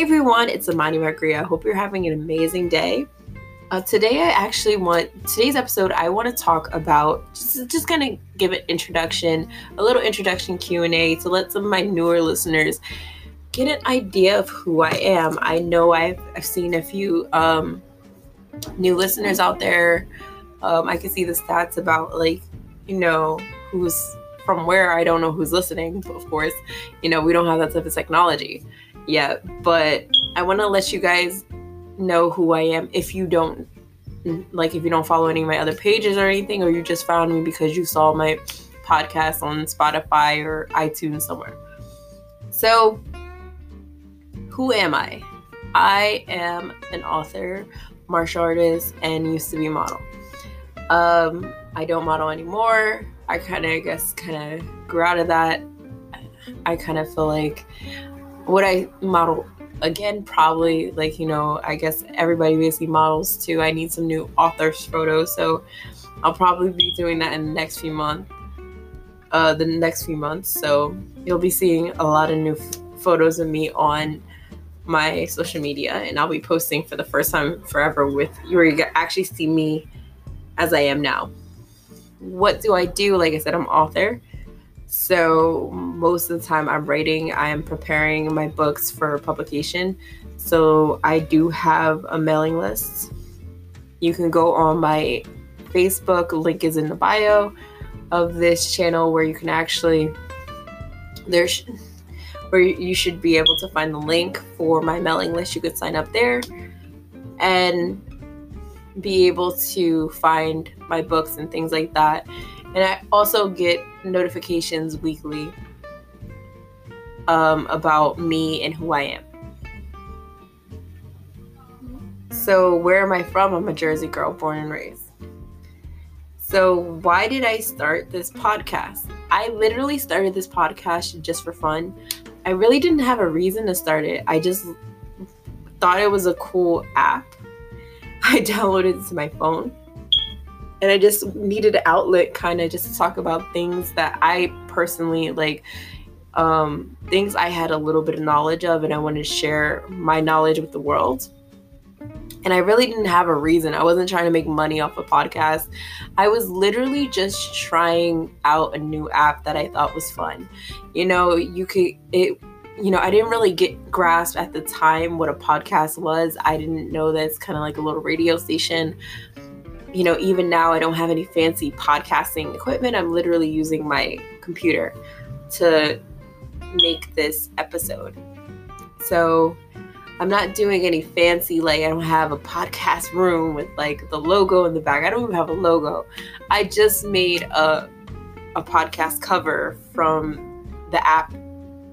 Hey everyone, it's Amani Margria. I hope you're having an amazing day. Uh, today, I actually want today's episode. I want to talk about just just kind of give an introduction, a little introduction Q and A to let some of my newer listeners get an idea of who I am. I know I've I've seen a few um, new listeners out there. Um, I can see the stats about like you know who's from where. I don't know who's listening, of course. You know we don't have that type of technology yet, but I want to let you guys know who I am if you don't like if you don't follow any of my other pages or anything or you just found me because you saw my podcast on Spotify or iTunes somewhere. So, who am I? I am an author, martial artist, and used to be a model. Um, I don't model anymore. I kind of, I guess, kind of grew out of that. I kind of feel like would I model again probably like you know i guess everybody basically models too. I need some new authors photos so i'll probably be doing that in the next few months uh the next few months. So you'll be seeing a lot of new f- photos of me on my social media and i'll be posting for the first time forever with where you actually see me as i am now. What do i do? Like i said i'm author so most of the time I'm writing, I am preparing my books for publication. So I do have a mailing list. You can go on my Facebook, link is in the bio of this channel where you can actually there's where you should be able to find the link for my mailing list. You could sign up there and be able to find my books and things like that. And I also get notifications weekly um, about me and who I am. So, where am I from? I'm a Jersey girl, born and raised. So, why did I start this podcast? I literally started this podcast just for fun. I really didn't have a reason to start it. I just thought it was a cool app. I downloaded it to my phone and I just needed an outlet kind of just to talk about things that I personally like um things I had a little bit of knowledge of and I wanted to share my knowledge with the world. And I really didn't have a reason. I wasn't trying to make money off a podcast. I was literally just trying out a new app that I thought was fun. You know, you could it you know, I didn't really get grasp at the time what a podcast was. I didn't know that it's kind of like a little radio station you know, even now I don't have any fancy podcasting equipment. I'm literally using my computer to make this episode. So I'm not doing any fancy, like, I don't have a podcast room with like the logo in the back. I don't even have a logo. I just made a, a podcast cover from the app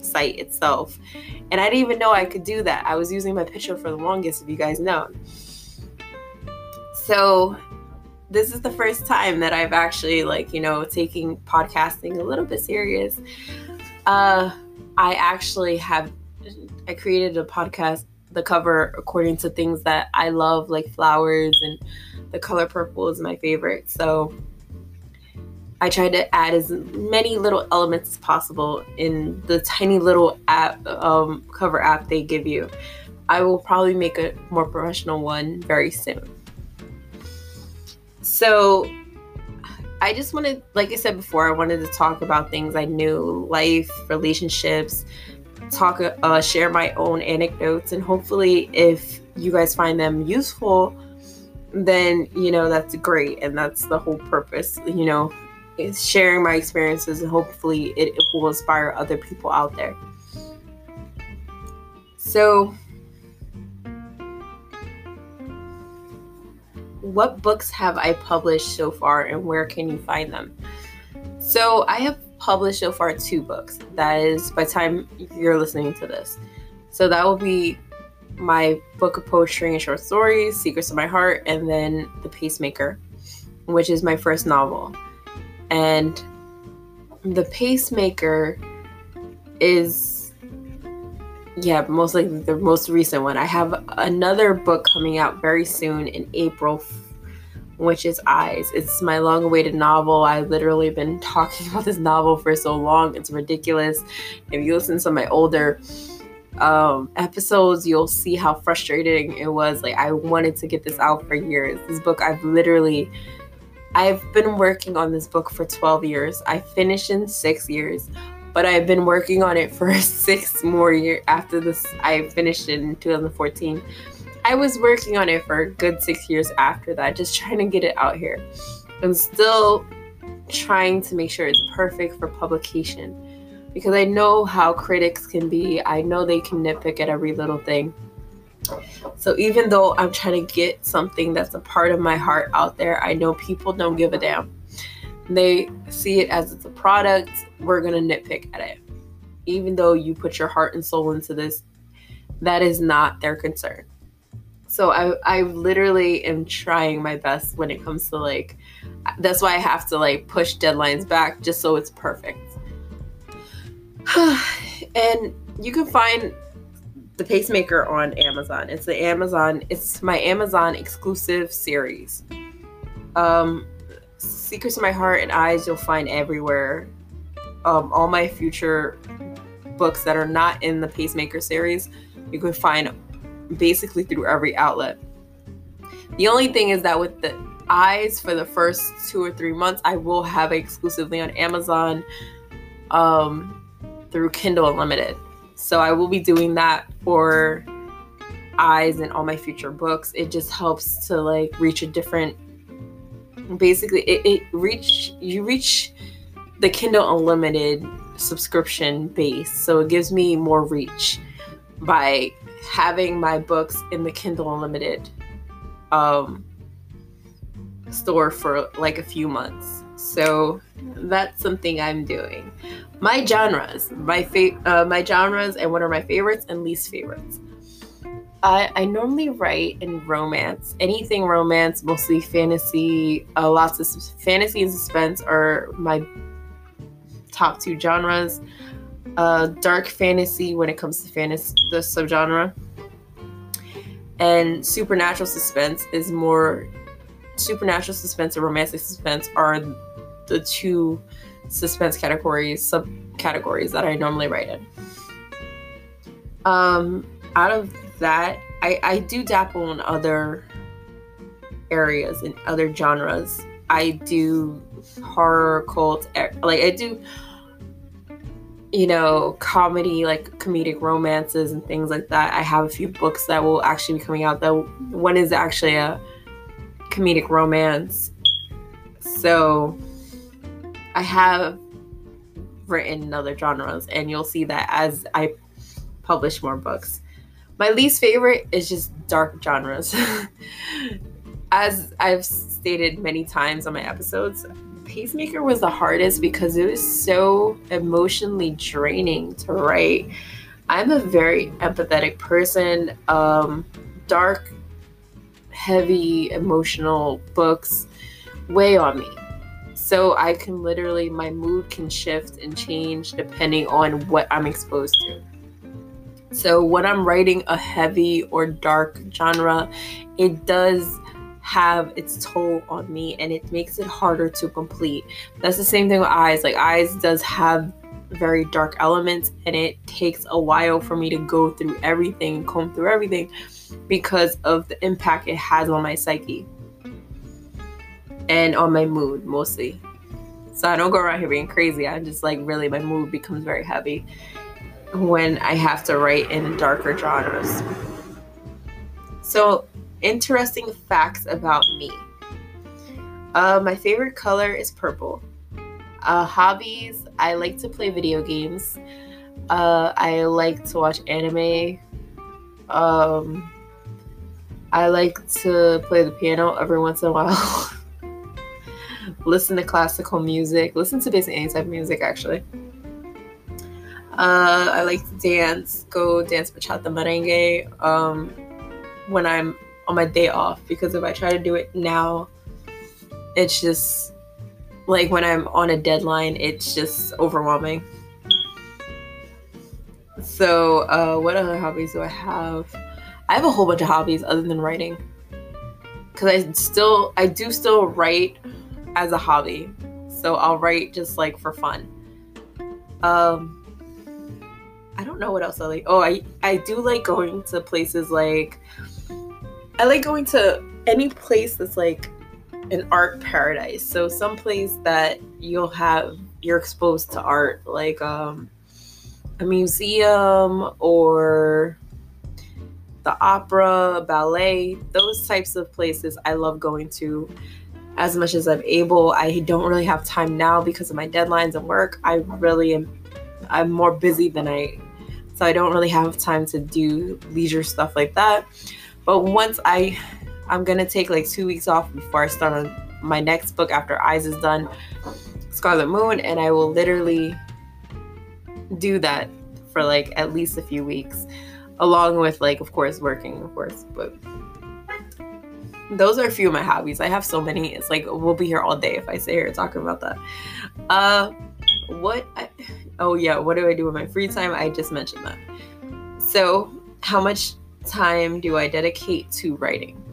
site itself. And I didn't even know I could do that. I was using my picture for the longest, if you guys know. So this is the first time that I've actually like, you know, taking podcasting a little bit serious. Uh I actually have I created a podcast the cover according to things that I love like flowers and the color purple is my favorite. So I tried to add as many little elements as possible in the tiny little app um, cover app they give you. I will probably make a more professional one very soon. So I just wanted, like I said before, I wanted to talk about things I knew, life, relationships, talk, uh, share my own anecdotes, and hopefully, if you guys find them useful, then you know that's great, and that's the whole purpose. You know, is sharing my experiences, and hopefully, it, it will inspire other people out there. So what books have I published so far and where can you find them? So I have published so far two books. That is by time you're listening to this. So that will be my book of poetry and short stories, Secrets of My Heart, and then The Pacemaker, which is my first novel. And The Pacemaker is yeah, most likely the most recent one. I have another book coming out very soon in April, which is Eyes. It's my long awaited novel. I've literally been talking about this novel for so long. It's ridiculous. If you listen to my older um, episodes, you'll see how frustrating it was. Like, I wanted to get this out for years. This book, I've literally, I've been working on this book for 12 years. I finished in six years, but I've been working on it for six more years after this. I finished it in 2014. I was working on it for a good six years after that, just trying to get it out here. I'm still trying to make sure it's perfect for publication because I know how critics can be. I know they can nitpick at every little thing. So even though I'm trying to get something that's a part of my heart out there, I know people don't give a damn. They see it as it's a product, we're going to nitpick at it. Even though you put your heart and soul into this, that is not their concern. So I I literally am trying my best when it comes to like that's why I have to like push deadlines back just so it's perfect. and you can find the pacemaker on Amazon. It's the Amazon, it's my Amazon exclusive series. Um Secrets of My Heart and Eyes you'll find everywhere. Um all my future books that are not in the pacemaker series, you can find basically through every outlet. The only thing is that with the eyes for the first two or three months, I will have exclusively on Amazon. Um through Kindle Unlimited. So I will be doing that for eyes and all my future books. It just helps to like reach a different basically it, it reach you reach the Kindle Unlimited subscription base. So it gives me more reach by having my books in the Kindle Unlimited um store for like a few months. So that's something I'm doing my genres, my fa- uh, my genres, and what are my favorites and least favorites. I, I normally write in romance, anything romance, mostly fantasy. Uh, lots of fantasy and suspense are my top two genres. Uh, dark fantasy when it comes to fantasy, the subgenre, and supernatural suspense is more. Supernatural suspense and romantic suspense are the two suspense categories, subcategories that I normally write in. Um, out of that, I, I do dabble in other areas in other genres. I do horror, cult, like I do, you know, comedy, like comedic romances and things like that. I have a few books that will actually be coming out. That one is actually a comedic romance. So I have written other genres, and you'll see that as I publish more books. My least favorite is just dark genres. as I've stated many times on my episodes, Pacemaker was the hardest because it was so emotionally draining to write. I'm a very empathetic person. Um, dark, heavy, emotional books weigh on me. So I can literally, my mood can shift and change depending on what I'm exposed to. So when I'm writing a heavy or dark genre, it does have its toll on me and it makes it harder to complete. That's the same thing with eyes. Like eyes does have very dark elements and it takes a while for me to go through everything, comb through everything because of the impact it has on my psyche and on my mood mostly. So I don't go around here being crazy. I'm just like really my mood becomes very heavy when I have to write in darker genres. So interesting facts about me. Uh, my favorite color is purple. Uh, hobbies, I like to play video games. Uh, I like to watch anime. Um, I like to play the piano every once in a while. listen to classical music, listen to basically any type of music actually. Uh, I like to dance, go dance bachata merengue um, when I'm on my day off because if I try to do it now, it's just like when I'm on a deadline, it's just overwhelming. So, uh, what other hobbies do I have? I have a whole bunch of hobbies other than writing. Cause I still, I do still write as a hobby. So I'll write just like for fun. Um, I don't know what else I like. Oh, I I do like going to places like I like going to any place that's like an art paradise. So some place that you'll have you're exposed to art like um a museum or the opera, ballet, those types of places I love going to as much as I'm able. I don't really have time now because of my deadlines and work. I really am I'm more busy than I so I don't really have time to do leisure stuff like that. But once I I'm gonna take like two weeks off before I start on my next book after Eyes is done, Scarlet Moon, and I will literally do that for like at least a few weeks, along with like of course working, of course. But those are a few of my hobbies. I have so many. It's like we'll be here all day if I sit here talking about that. Uh, what? I, oh yeah, what do I do with my free time? I just mentioned that. So, how much time do I dedicate to writing?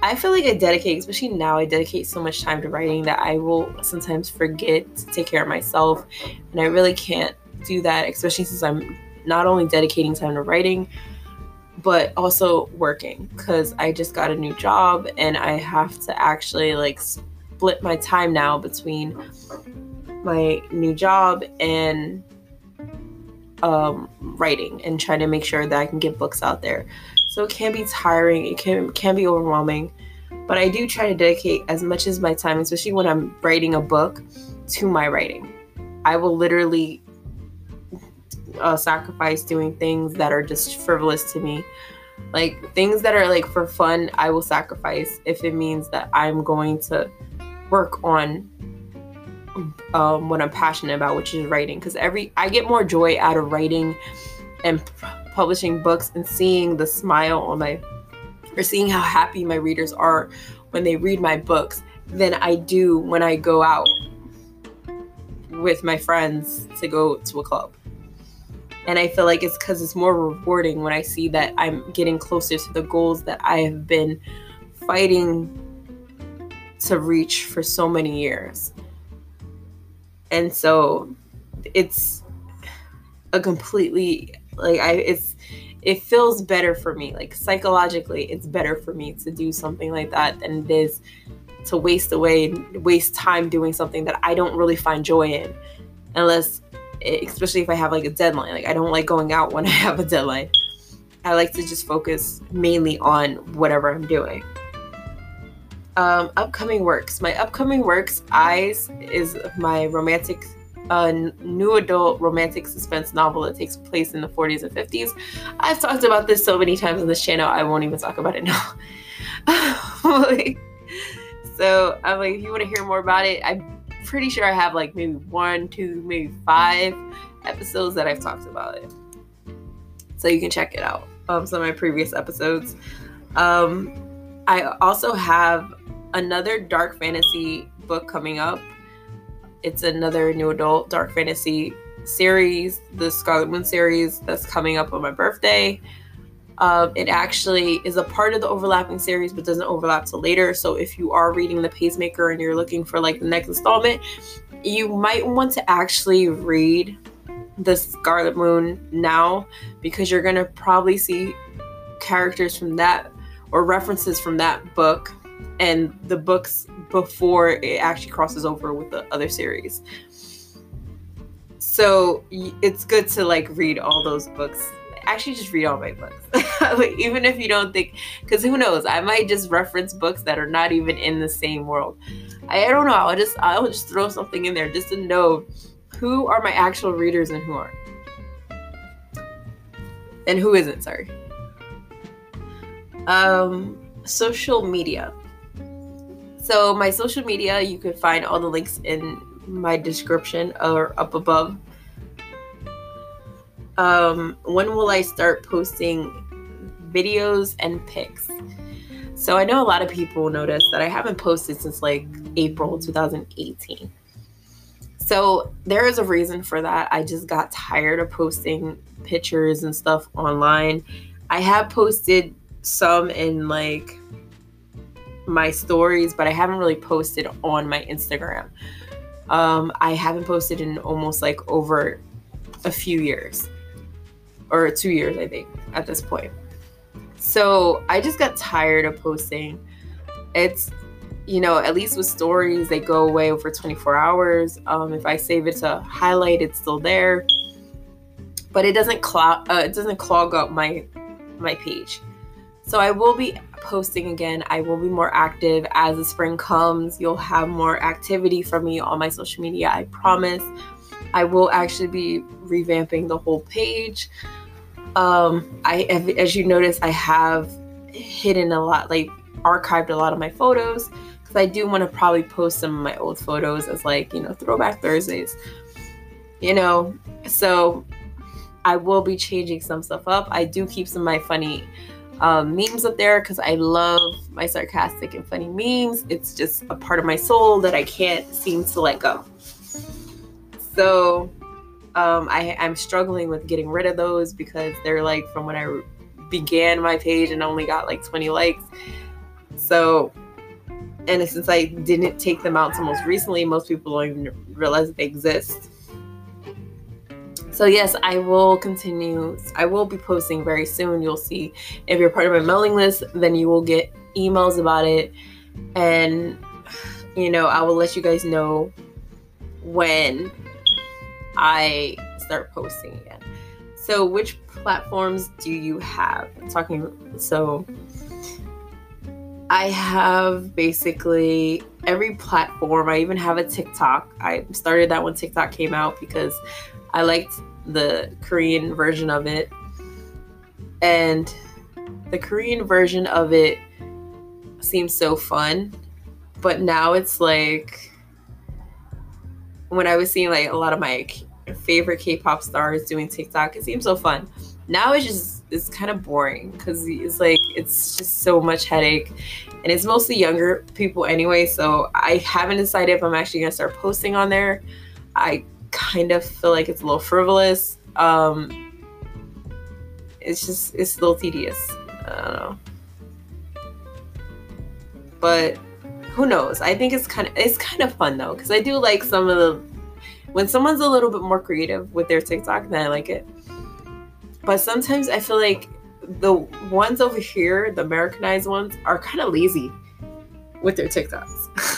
I feel like I dedicate, especially now, I dedicate so much time to writing that I will sometimes forget to take care of myself. And I really can't do that, especially since I'm not only dedicating time to writing, but also working because I just got a new job and I have to actually like split my time now between my new job and um, writing and trying to make sure that I can get books out there. So it can be tiring, it can can be overwhelming, but I do try to dedicate as much as my time, especially when I'm writing a book, to my writing. I will literally uh, sacrifice doing things that are just frivolous to me. Like things that are like for fun, I will sacrifice if it means that I'm going to work on um, what I'm passionate about, which is writing. Because every I get more joy out of writing and publishing books and seeing the smile on my or seeing how happy my readers are when they read my books than I do when I go out with my friends to go to a club. And I feel like it's because it's more rewarding when I see that I'm getting closer to the goals that I have been fighting to reach for so many years. And so it's a completely like I it's it feels better for me. Like psychologically, it's better for me to do something like that than it is to waste away waste time doing something that I don't really find joy in. Unless especially if I have like a deadline. Like I don't like going out when I have a deadline. I like to just focus mainly on whatever I'm doing. Um, upcoming works. My upcoming works, Eyes, is my romantic a new adult romantic suspense novel that takes place in the 40s and 50s. I've talked about this so many times on this channel, I won't even talk about it now. so I'm like, if you want to hear more about it, I'm pretty sure I have like maybe one, two, maybe five episodes that I've talked about it. So you can check it out. Um, some of my previous episodes. Um, I also have another dark fantasy book coming up it's another new adult dark fantasy series, the Scarlet Moon series that's coming up on my birthday. Um, it actually is a part of the overlapping series, but doesn't overlap till later. So if you are reading The Pacemaker and you're looking for like the next installment, you might want to actually read the Scarlet Moon now because you're gonna probably see characters from that or references from that book and the books before it actually crosses over with the other series. So it's good to like read all those books. Actually, just read all my books, even if you don't think, because who knows? I might just reference books that are not even in the same world. I, I don't know. I'll just I'll just throw something in there just to know who are my actual readers and who aren't, and who isn't. Sorry. Um, social media. So my social media, you can find all the links in my description or up above. Um, when will I start posting videos and pics? So I know a lot of people notice that I haven't posted since like April 2018. So there is a reason for that. I just got tired of posting pictures and stuff online. I have posted some in like my stories, but I haven't really posted on my Instagram. Um, I haven't posted in almost like over a few years. or two years, I think, at this point. So I just got tired of posting. It's, you know, at least with stories, they go away over 24 hours. Um, if I save it to highlight, it's still there, but it doesn't clog. Uh, it doesn't clog up my my page. So I will be posting again. I will be more active as the spring comes. You'll have more activity from me on my social media. I promise. I will actually be revamping the whole page. Um, I, as you notice, I have hidden a lot, like archived a lot of my photos because I do want to probably post some of my old photos as like you know throwback Thursdays. You know, so I will be changing some stuff up. I do keep some of my funny um, memes up there because I love my sarcastic and funny memes. It's just a part of my soul that I can't seem to let go. So um, I, I'm struggling with getting rid of those because they're like from when I began my page and only got like 20 likes. So, and since I didn't take them out until most recently, most people don't even realize they exist. So yes, I will continue. I will be posting very soon. You'll see if you're part of my mailing list, then you will get emails about it, and you know I will let you guys know when I start posting again. So, which platforms do you have? I'm talking so I have basically every platform. I even have a TikTok. I started that when TikTok came out because I liked the Korean version of it. And the Korean version of it seems so fun. But now it's like when I was seeing like a lot of my favorite K-pop stars doing TikTok. It seems so fun. Now it's just it's kind of boring because it's like it's just so much headache, and it's mostly younger people anyway. So I haven't decided if I'm actually gonna start posting on there. I kind of feel like it's a little frivolous. Um, it's just it's a little tedious. I don't know, but who knows? I think it's kind of it's kind of fun though because I do like some of the when someone's a little bit more creative with their TikTok, then I like it. But sometimes I feel like the ones over here, the Americanized ones, are kind of lazy with their TikToks.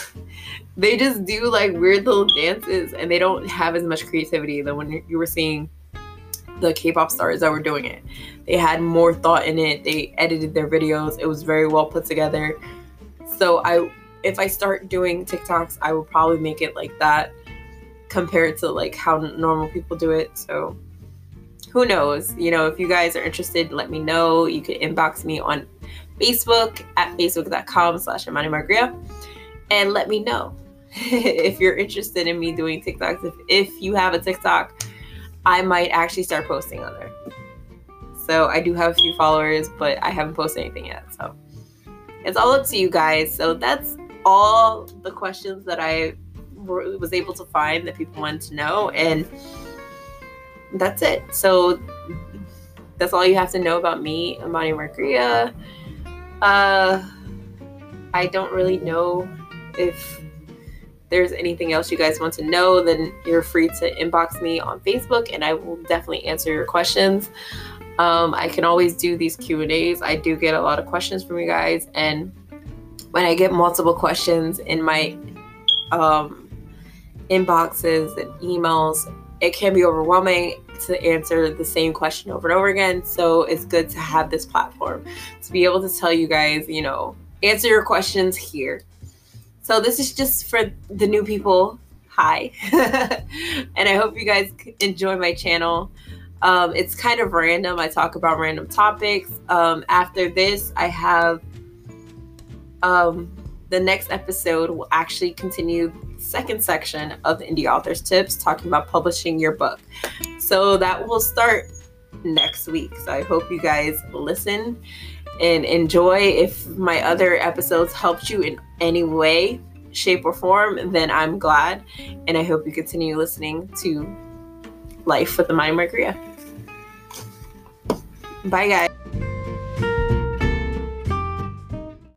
they just do like weird little dances and they don't have as much creativity than when you were seeing the K-pop stars that were doing it. They had more thought in it. They edited their videos. It was very well put together. So I if I start doing TikToks, I will probably make it like that compared to like how normal people do it. So who knows? You know, if you guys are interested, let me know. You can inbox me on Facebook at facebook.com slash Margria and let me know if you're interested in me doing TikToks. If, if you have a TikTok, I might actually start posting on there. So I do have a few followers, but I haven't posted anything yet. So it's all up to you guys. So that's all the questions that I was able to find that people wanted to know and that's it so that's all you have to know about me amani margria uh i don't really know if there's anything else you guys want to know then you're free to inbox me on facebook and i will definitely answer your questions um, i can always do these q and a's i do get a lot of questions from you guys and when i get multiple questions in my um, inboxes and emails, it can be overwhelming to answer the same question over and over again. So it's good to have this platform to be able to tell you guys, you know, answer your questions here. So this is just for the new people. Hi. and I hope you guys enjoy my channel. Um, it's kind of random. I talk about random topics. Um, after this, I have um, the next episode will actually continue second section of indie authors tips talking about publishing your book so that will start next week so i hope you guys listen and enjoy. If my other episodes helped you in any way shape or form then i'm glad. And i hope you continue listening to life with the mind margria bye guys